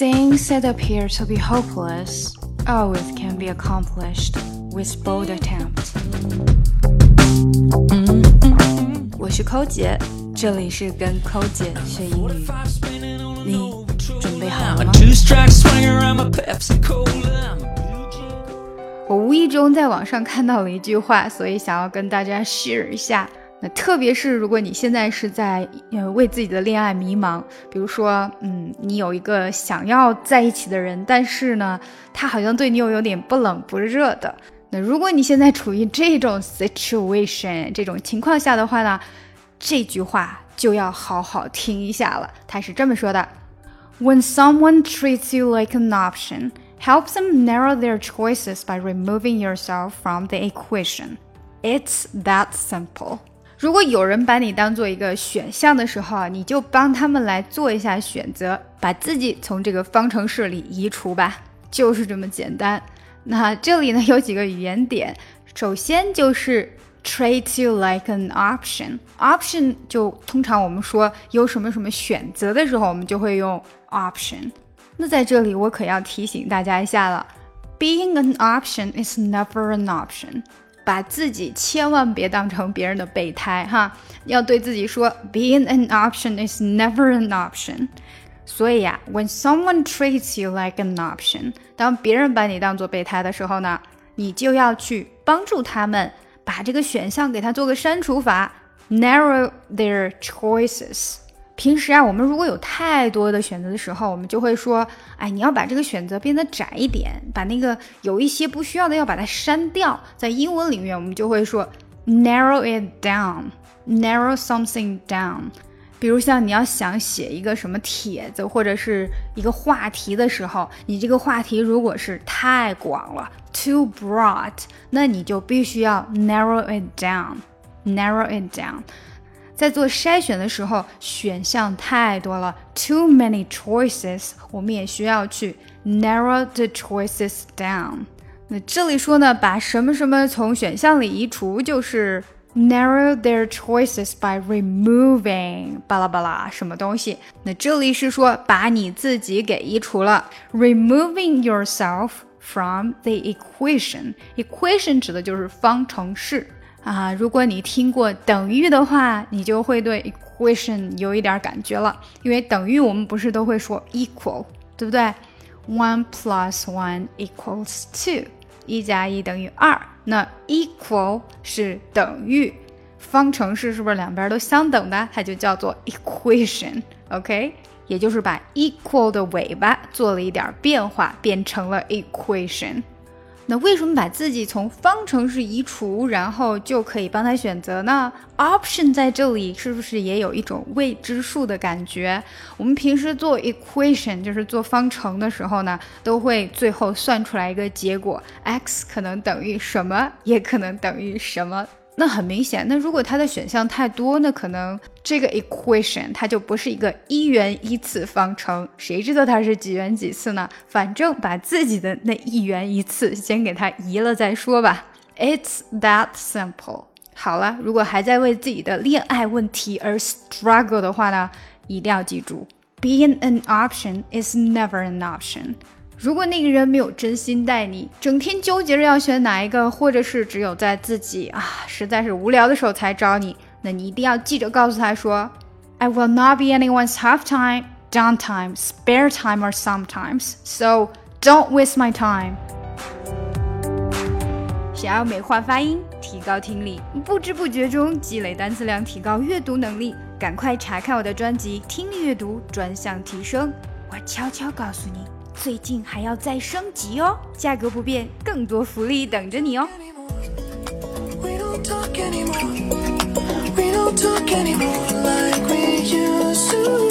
Things that appear to be hopeless always can be accomplished with bold attempt. 我是抠姐，这里是跟抠姐学英语。你准备好了吗？我无意中在网上看到了一句话，所以想要跟大家 share 一下。 那特别是如果你现在是在呃为自己的恋爱迷茫，比如说，嗯，你有一个想要在一起的人，但是呢，他好像对你又有点不冷不热的。那如果你现在处于这种 situation 这种情况下的话呢，这句话就要好好听一下了。他是这么说的：When someone treats you like an option, help them narrow their choices by removing yourself from the equation. It's that simple. 如果有人把你当做一个选项的时候啊，你就帮他们来做一下选择，把自己从这个方程式里移除吧，就是这么简单。那这里呢有几个语言点，首先就是 treat you like an option，option 就通常我们说有什么什么选择的时候，我们就会用 option。那在这里我可要提醒大家一下了，being an option is never an option。把自己千万别当成别人的备胎哈，要对自己说，being an option is never an option。所以呀，when someone treats you like an option，当别人把你当做备胎的时候呢，你就要去帮助他们把这个选项给他做个删除法，narrow their choices。平时啊，我们如果有太多的选择的时候，我们就会说，哎，你要把这个选择变得窄一点，把那个有一些不需要的要把它删掉。在英文里面，我们就会说 narrow it down，narrow something down。比如像你要想写一个什么帖子或者是一个话题的时候，你这个话题如果是太广了，too broad，那你就必须要 narrow it down，narrow it down。在做筛选的时候，选项太多了，too many choices，我们也需要去 narrow the choices down。那这里说呢，把什么什么从选项里移除，就是 narrow their choices by removing 巴拉巴拉什么东西。那这里是说把你自己给移除了，removing yourself from the equation。equation 指的就是方程式。啊，如果你听过等于的话，你就会对 equation 有一点感觉了。因为等于我们不是都会说 equal，对不对？One plus one equals two，一加一等于二。那 equal 是等于，方程式是不是两边都相等的？它就叫做 equation，OK？也就是把 equal 的尾巴做了一点变化，变成了 equation。那为什么把自己从方程式移除，然后就可以帮他选择呢？Option 在这里是不是也有一种未知数的感觉？我们平时做 equation，就是做方程的时候呢，都会最后算出来一个结果，x 可能等于什么，也可能等于什么。那很明显，那如果它的选项太多，那可能这个 equation 它就不是一个一元一次方程，谁知道它是几元几次呢？反正把自己的那一元一次先给它移了再说吧。It's that simple。好了，如果还在为自己的恋爱问题而 struggle 的话呢，一定要记住，being an option is never an option。如果那个人没有真心待你，整天纠结着要选哪一个，或者是只有在自己啊实在是无聊的时候才找你，那你一定要记着告诉他说：“I will not be anyone's half time, downtime, spare time, or sometimes. So don't waste my time.” 想要美化发音，提高听力，不知不觉中积累单词量，提高阅读能力，赶快查看我的专辑《听力阅读专项提升》，我悄悄告诉你。最近还要再升级哦，价格不变，更多福利等着你哦。We don't talk anymore like we used to